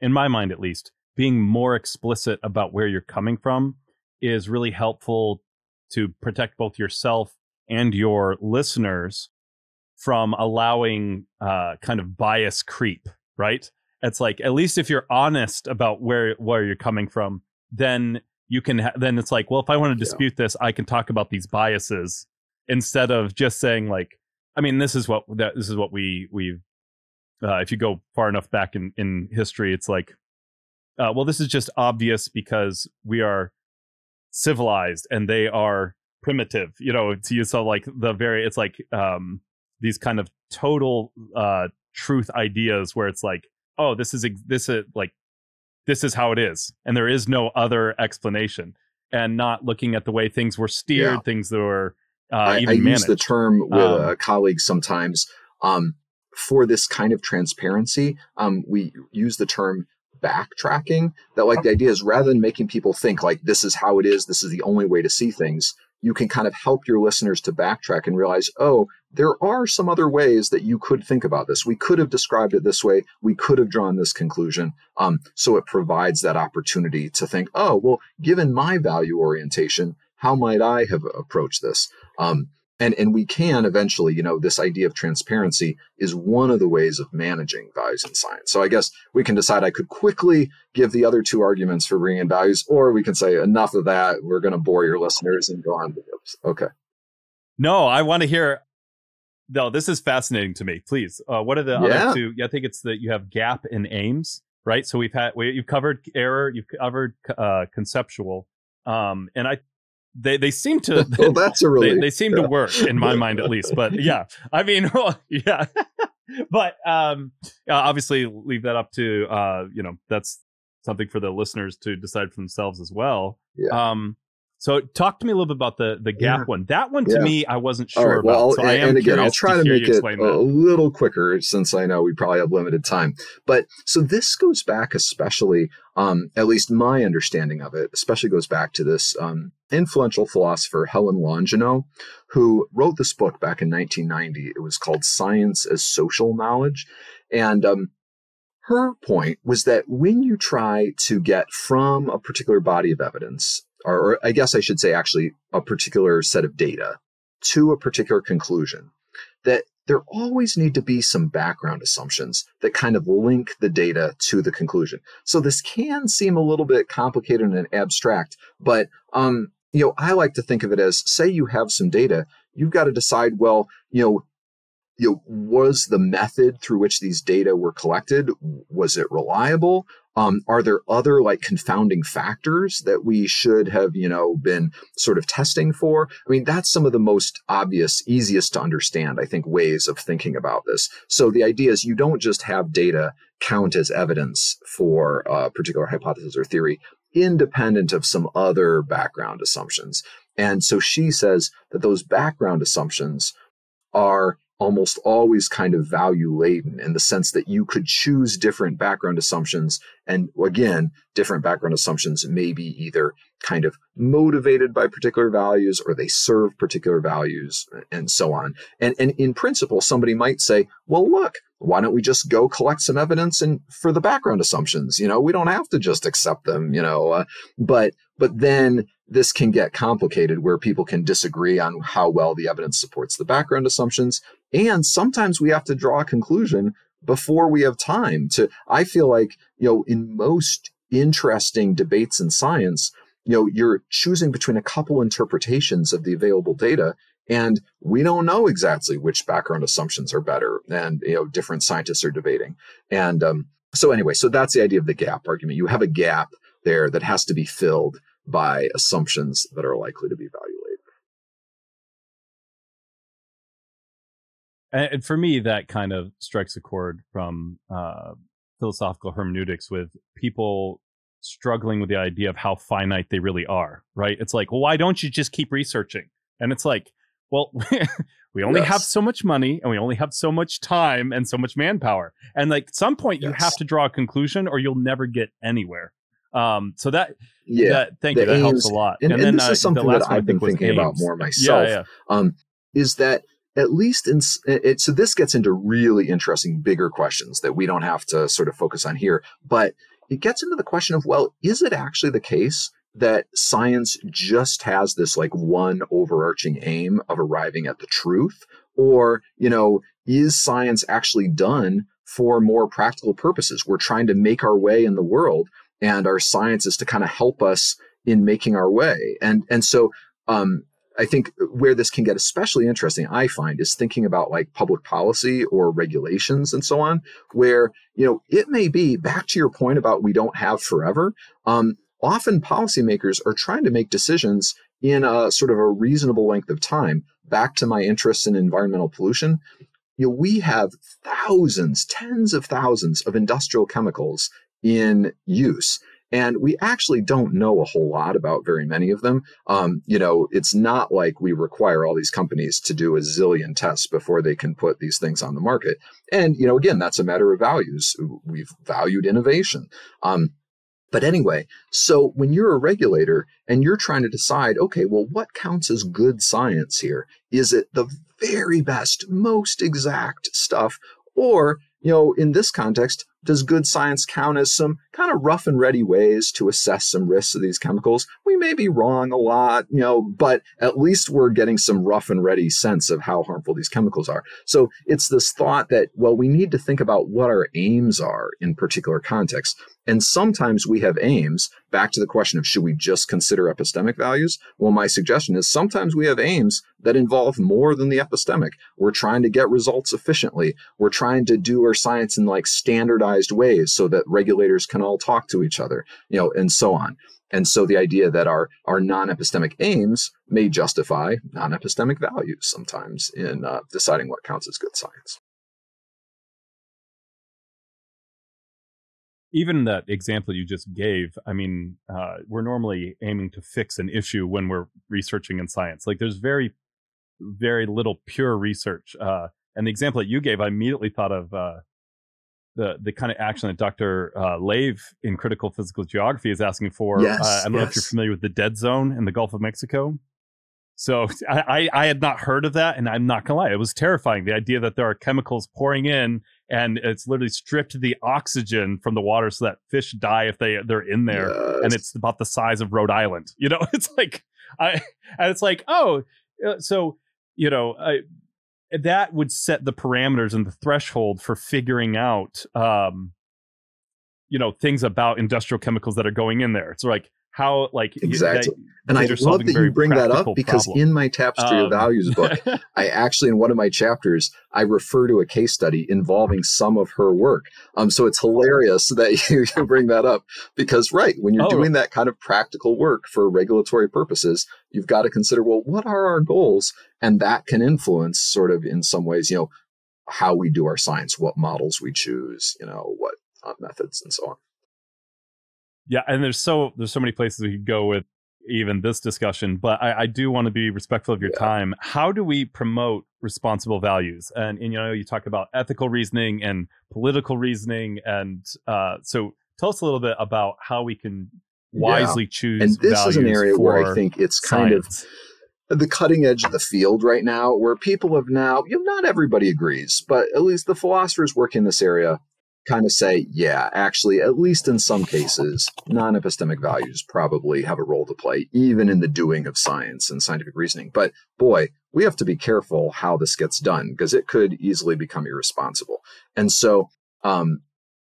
in my mind at least being more explicit about where you're coming from is really helpful to protect both yourself and your listeners from allowing uh, kind of bias creep right it's like at least if you're honest about where where you're coming from then you can ha- then it's like well if i want to dispute yeah. this i can talk about these biases instead of just saying like I mean, this is what that this is what we we've. Uh, if you go far enough back in in history, it's like, uh, well, this is just obvious because we are civilized and they are primitive. You know, to use so like the very, it's like um, these kind of total uh, truth ideas where it's like, oh, this is this is like this is how it is, and there is no other explanation, and not looking at the way things were steered, yeah. things that were uh, I, I use the term with um, a colleague sometimes um, for this kind of transparency. Um, we use the term backtracking. That like the idea is rather than making people think like this is how it is, this is the only way to see things. You can kind of help your listeners to backtrack and realize, oh, there are some other ways that you could think about this. We could have described it this way. We could have drawn this conclusion. Um, so it provides that opportunity to think, oh, well, given my value orientation, how might I have approached this? Um, and and we can eventually you know this idea of transparency is one of the ways of managing values in science. So i guess we can decide i could quickly give the other two arguments for bringing in values or we can say enough of that. We're going to bore your listeners and go on to okay. No i want to hear no this is fascinating to me. Please uh, what are the yeah. other two i think it's that you have gap and aims right? So we've had we, you've covered error you've covered uh, conceptual um, and i they they seem to well, that's a really they, they seem yeah. to work in my mind at least but yeah i mean yeah but um obviously leave that up to uh you know that's something for the listeners to decide for themselves as well yeah. um so talk to me a little bit about the the gap yeah. one. That one to yeah. me, I wasn't sure right, well, about. So and, I am and again, I'll try to, to make it a little quicker since I know we probably have limited time. But so this goes back, especially, um, at least my understanding of it, especially goes back to this um, influential philosopher Helen Longino, who wrote this book back in 1990. It was called Science as Social Knowledge, and um, her point was that when you try to get from a particular body of evidence or I guess I should say actually a particular set of data to a particular conclusion, that there always need to be some background assumptions that kind of link the data to the conclusion. So this can seem a little bit complicated and abstract, but um, you know, I like to think of it as say you have some data, you've got to decide, well, you know, you know, was the method through which these data were collected was it reliable um, are there other like confounding factors that we should have, you know, been sort of testing for? I mean, that's some of the most obvious, easiest to understand, I think, ways of thinking about this. So the idea is you don't just have data count as evidence for a particular hypothesis or theory, independent of some other background assumptions. And so she says that those background assumptions are almost always kind of value laden in the sense that you could choose different background assumptions. And again, different background assumptions may be either kind of motivated by particular values or they serve particular values and so on. And, and in principle, somebody might say, well, look, why don't we just go collect some evidence and for the background assumptions? You know, we don't have to just accept them, you know, uh, but, but then this can get complicated where people can disagree on how well the evidence supports the background assumptions. And sometimes we have to draw a conclusion before we have time to, I feel like, you know, in most interesting debates in science, you know, you're choosing between a couple interpretations of the available data. And we don't know exactly which background assumptions are better. And, you know, different scientists are debating. And um, so, anyway, so that's the idea of the gap argument. You have a gap there that has to be filled by assumptions that are likely to be value laden. And for me, that kind of strikes a chord from uh, philosophical hermeneutics with people struggling with the idea of how finite they really are, right? It's like, well, why don't you just keep researching? And it's like, well, we only yes. have so much money and we only have so much time and so much manpower. And like at some point yes. you have to draw a conclusion or you'll never get anywhere. Um, so that, yeah, that, thank you. That aims, helps a lot. And, and, and then, this uh, is something that I've been thinking about more myself. Yeah, yeah. Um, is that at least in it, so this gets into really interesting bigger questions that we don't have to sort of focus on here, but it gets into the question of well, is it actually the case that science just has this like one overarching aim of arriving at the truth or you know is science actually done for more practical purposes we're trying to make our way in the world and our science is to kind of help us in making our way. And and so um, I think where this can get especially interesting, I find, is thinking about like public policy or regulations and so on, where you know it may be back to your point about we don't have forever. Um, often policymakers are trying to make decisions in a sort of a reasonable length of time. Back to my interest in environmental pollution, you know, we have thousands, tens of thousands of industrial chemicals in use. And we actually don't know a whole lot about very many of them. Um, you know, it's not like we require all these companies to do a zillion tests before they can put these things on the market. And, you know, again, that's a matter of values. We've valued innovation. Um, but anyway, so when you're a regulator and you're trying to decide, okay, well, what counts as good science here? Is it the very best, most exact stuff? Or, you know, in this context, does good science count as some kind of rough and ready ways to assess some risks of these chemicals? We may be wrong a lot, you know, but at least we're getting some rough and ready sense of how harmful these chemicals are. So it's this thought that, well, we need to think about what our aims are in particular contexts. And sometimes we have aims, back to the question of should we just consider epistemic values? Well, my suggestion is sometimes we have aims that involve more than the epistemic. We're trying to get results efficiently. We're trying to do our science in like standardized ways so that regulators can all talk to each other, you know, and so on. And so the idea that our, our non-epistemic aims may justify non-epistemic values sometimes in uh, deciding what counts as good science. even that example you just gave, I mean, uh, we're normally aiming to fix an issue when we're researching in science. Like there's very, very little pure research. Uh, and the example that you gave, I immediately thought of uh, the the kind of action that Dr. Uh, Lave in critical physical geography is asking for. Yes, uh, I don't yes. know if you're familiar with the dead zone in the Gulf of Mexico. So I, I, I had not heard of that, and I'm not gonna lie, it was terrifying. The idea that there are chemicals pouring in, and it's literally stripped the oxygen from the water, so that fish die if they they're in there, Yes. and it's about the size of Rhode Island. You know, it's like I, and it's like oh, uh, so you know, I, that would set the parameters and the threshold for figuring out, um, you know, things about industrial chemicals that are going in there. It's like how like Exactly. that- and I love that you bring that up because problem. in my Tapestry of Um, Values book, I actually, in one of my chapters, I refer to a case study involving some of her work. Um, so it's hilarious that you, you bring that up because, right, when you're Oh. doing that kind of practical work for regulatory purposes, you've got to consider, well, what are our goals? And that can influence, sort of, in some ways, you know, how we do our science, what models we choose, you know, what uh, methods, and so on. Yeah, and there's so there's so many places we could go with even this discussion, but I, I do want to be respectful of your Yeah. time. How do we promote responsible values? And, and you know, you talk about ethical reasoning and political reasoning, and uh, so tell us a little bit about how we can wisely choose. And this is an area where I think it's kind of the cutting edge of the field right now where people have now you know not everybody agrees but at least the philosophers working in this area kind of say yeah actually at least in some cases non-epistemic values probably have a role to play even in the doing of science and scientific reasoning. But boy we have to be careful how this gets done because it could easily become irresponsible. And so um,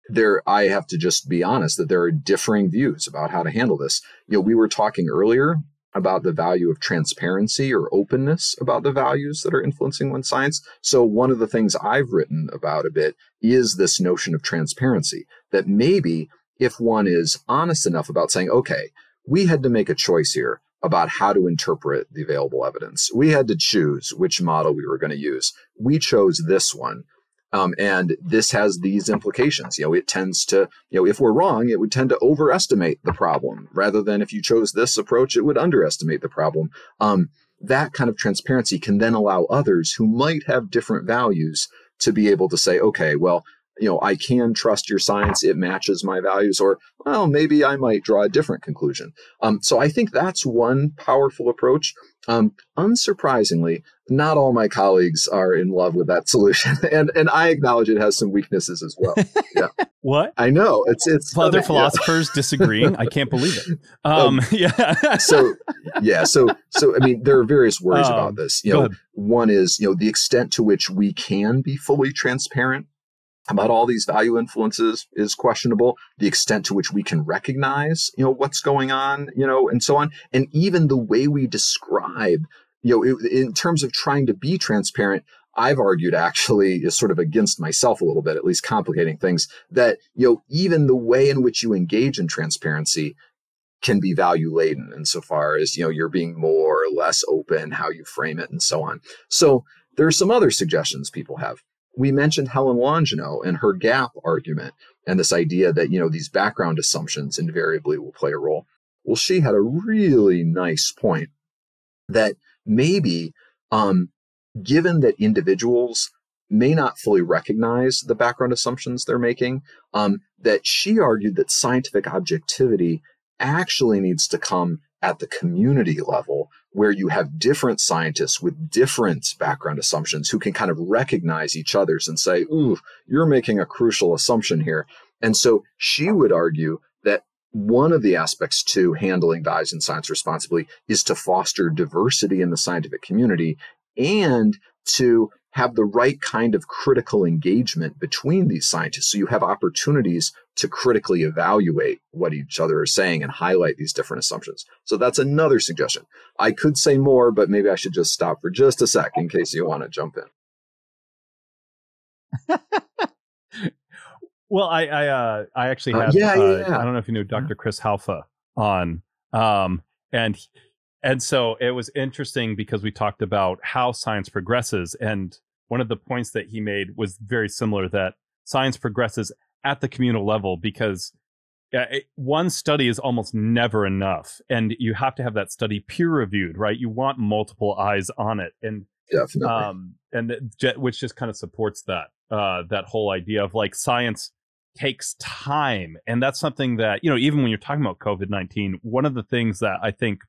there i have to just be honest that there are differing views about how to handle this. You know we were talking earlier about the value of transparency or openness about the values that are influencing one's science. So, one of the things I've written about a bit is this notion of transparency that maybe if one is honest enough about saying, okay, we had to make a choice here about how to interpret the available evidence, we had to choose which model we were going to use. We chose this one. Um, and this has these implications. You know, it tends to, you know, if we're wrong, it would tend to overestimate the problem rather than if you chose this approach, it would underestimate the problem. Um, that kind of transparency can then allow others who might have different values to be able to say, okay, well, you know, I can trust your science; it matches my values, or well, maybe I might draw a different conclusion. Um, so I think that's one powerful approach. Um, unsurprisingly, not all my colleagues are in love with that solution, and and I acknowledge it has some weaknesses as well. Yeah. what? I know it's it's Other yeah. philosophers disagreeing. I can't believe it. Um, yeah. so yeah so so i mean there are various worries Um, about this you know ahead. one is you know the extent to which we can be fully transparent about all these value influences is questionable the extent to which we can recognize you know what's going on you know and so on. And even the way we describe you know it, in terms of trying to be transparent I've argued actually is sort of against myself a little bit, at least complicating things, that you know, even the way in which you engage in transparency can be value laden insofar as you know you're being more or less open how you frame it and so on. So there are some other suggestions people have we mentioned helen longino and her gap argument and this idea that you know these background assumptions invariably will play a role. Well she had a really nice point that maybe um, given that individuals may not fully recognize the background assumptions they're making um, that she argued that scientific objectivity actually needs to come at the community level where you have different scientists with different background assumptions who can kind of recognize each other's and say, ooh, you're making a crucial assumption here. And so she would argue that one of the aspects to handling values in science responsibly is to foster diversity in the scientific community and to have the right kind of critical engagement between these scientists. So you have opportunities to critically evaluate what each other is saying and highlight these different assumptions. So that's another suggestion. I could say more, but maybe I should just stop for just a sec in case you want to jump in. well, I I, uh, I actually uh, had uh, yeah, yeah, yeah. I don't know if you knew Dr. Chris Haufe on, um, and and so it was interesting because we talked about how science progresses and one of the points that he made was very similar that science progresses at the communal level because it, one study is almost never enough and you have to have that study peer reviewed right you want multiple eyes on it and Definitely. um and which just kind of supports that uh that whole idea of like science takes time and that's something that you know even when you're talking about covid-19 one of the things that i think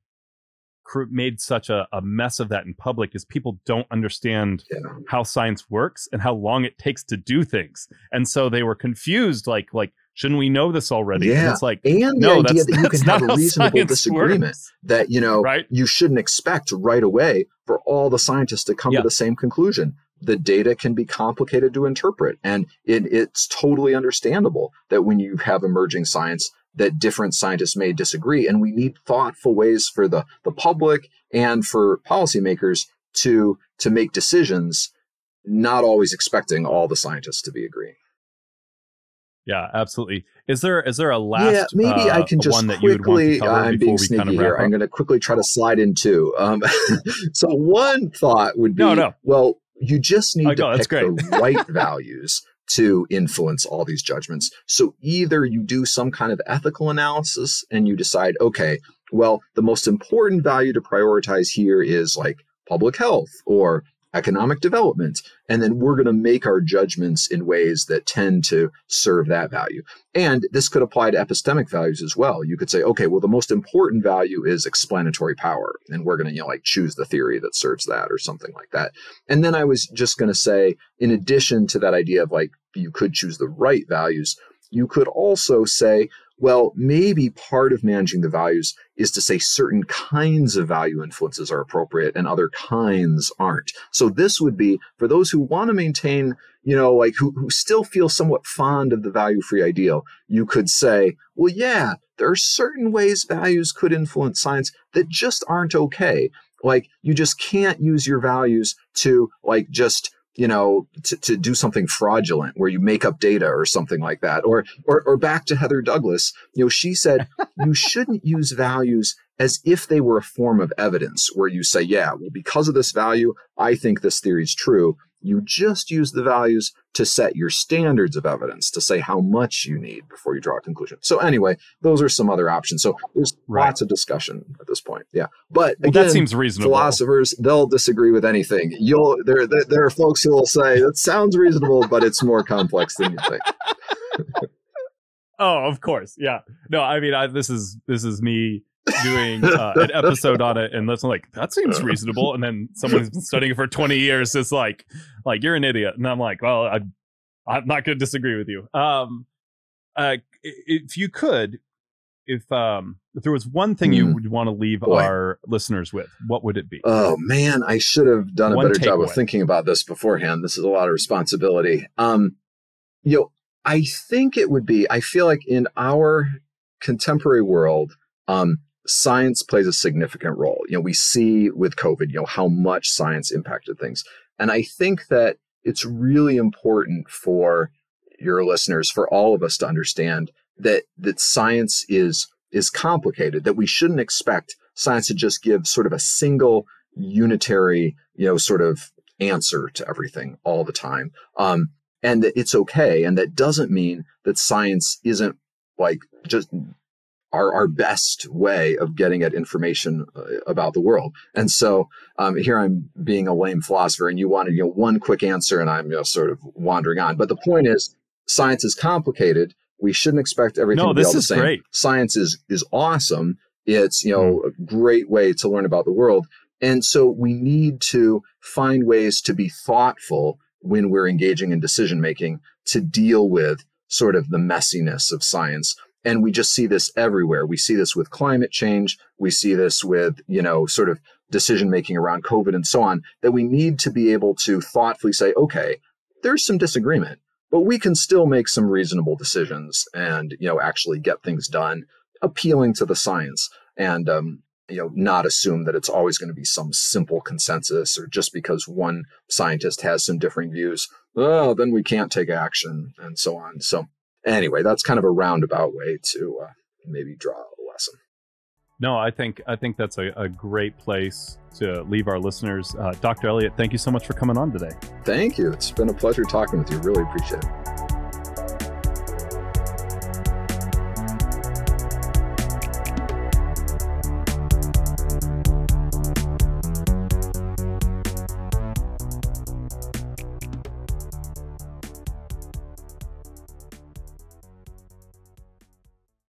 made such a, a mess of that in public is people don't understand yeah. how science works and how long it takes to do things and so they were confused like like shouldn't we know this already yeah and it's like and no, the idea that you can have a reasonable disagreement works. that you know right? you shouldn't expect right away for all the scientists to come yeah. to the same conclusion the data can be complicated to interpret and it, it's totally understandable that when you have emerging science that different scientists may disagree. And we need thoughtful ways for the, the public and for policymakers to, to make decisions, not always expecting all the scientists to be agreeing. Yeah, absolutely. Is there is there a last? Yeah, maybe uh, I can just one that quickly. I'm being sneaky here. I'm going to quickly try to slide in two. Um, so one thought would be, no, no. well, you just need to pick the right values to influence all these judgments. So either you do some kind of ethical analysis and you decide, okay, well, the most important value to prioritize here is like public health or economic development. And then we're going to make our judgments in ways that tend to serve that value. And this could apply to epistemic values as well. You could say, okay, well, the most important value is explanatory power. And we're going to, you know, like choose the theory that serves that or something like that. And then I was just going to say, in addition to that idea of like, you could choose the right values, you could also say, well, maybe part of managing the values is to say certain kinds of value influences are appropriate and other kinds aren't. So this would be for those who want to maintain, you know, like who, who still feel somewhat fond of the value free ideal, you could say, well, yeah, there are certain ways values could influence science that just aren't okay. Like you just can't use your values to like just you know, to, to do something fraudulent where you make up data or something like that. Or, or, or back to Heather Douglas, you know, she said you shouldn't use values as if they were a form of evidence where you say, yeah, well, because of this value, I think this theory is true. You just use the values to set your standards of evidence to say how much you need before you draw a conclusion. So anyway, those are some other options. So there's right. lots of discussion at this point. Yeah, but well, again, that seems reasonable. Philosophers they'll disagree with anything. You'll there there, there are folks who will say that sounds reasonable, but it's more complex than you think. oh, of course, yeah. No, I mean, I, this is this is me doing uh, an episode on it and listen like that seems reasonable and then someone who's been studying it for 20 years is like like you're an idiot and i'm like well I, i'm not going to disagree with you um uh if you could if um if there was one thing mm. you would want to leave Boy. our listeners with what would it be oh man i should have done a better job away. of thinking about this beforehand this is a lot of responsibility um you know i think it would be i feel like in our contemporary world um science plays a significant role. You know, we see with COVID, you know, how much science impacted things. And I think that it's really important for your listeners, for all of us to understand that that science is is complicated, that we shouldn't expect science to just give sort of a single unitary, you know, sort of answer to everything all the time. Um, and that it's okay. And that doesn't mean that science isn't like just our, our best way of getting at information uh, about the world. And so um, here I'm being a lame philosopher, and you wanted you know one quick answer, and I'm you know, sort of wandering on. But the point is, science is complicated. We shouldn't expect everything no, to be all the same. Great. Science is is awesome, It's, you know, a great way to learn about the world. And so we need to find ways to be thoughtful when we're engaging in decision making to deal with sort of the messiness of science. And we just see this everywhere. We see this with climate change. We see this with, you know, sort of decision making around COVID and so on, that we need to be able to thoughtfully say, okay, there's some disagreement, but we can still make some reasonable decisions and, you know, actually get things done appealing to the science. And um, you know not assume that it's always going to be some simple consensus or just because one scientist has some differing views oh then we can't take action and so on so anyway that's kind of a roundabout way to uh, maybe draw a lesson. No i think i think that's a, a great place to leave our listeners. Uh, dr elliott thank you so much for coming on today. Thank you. It's been a pleasure talking with you. Really appreciate it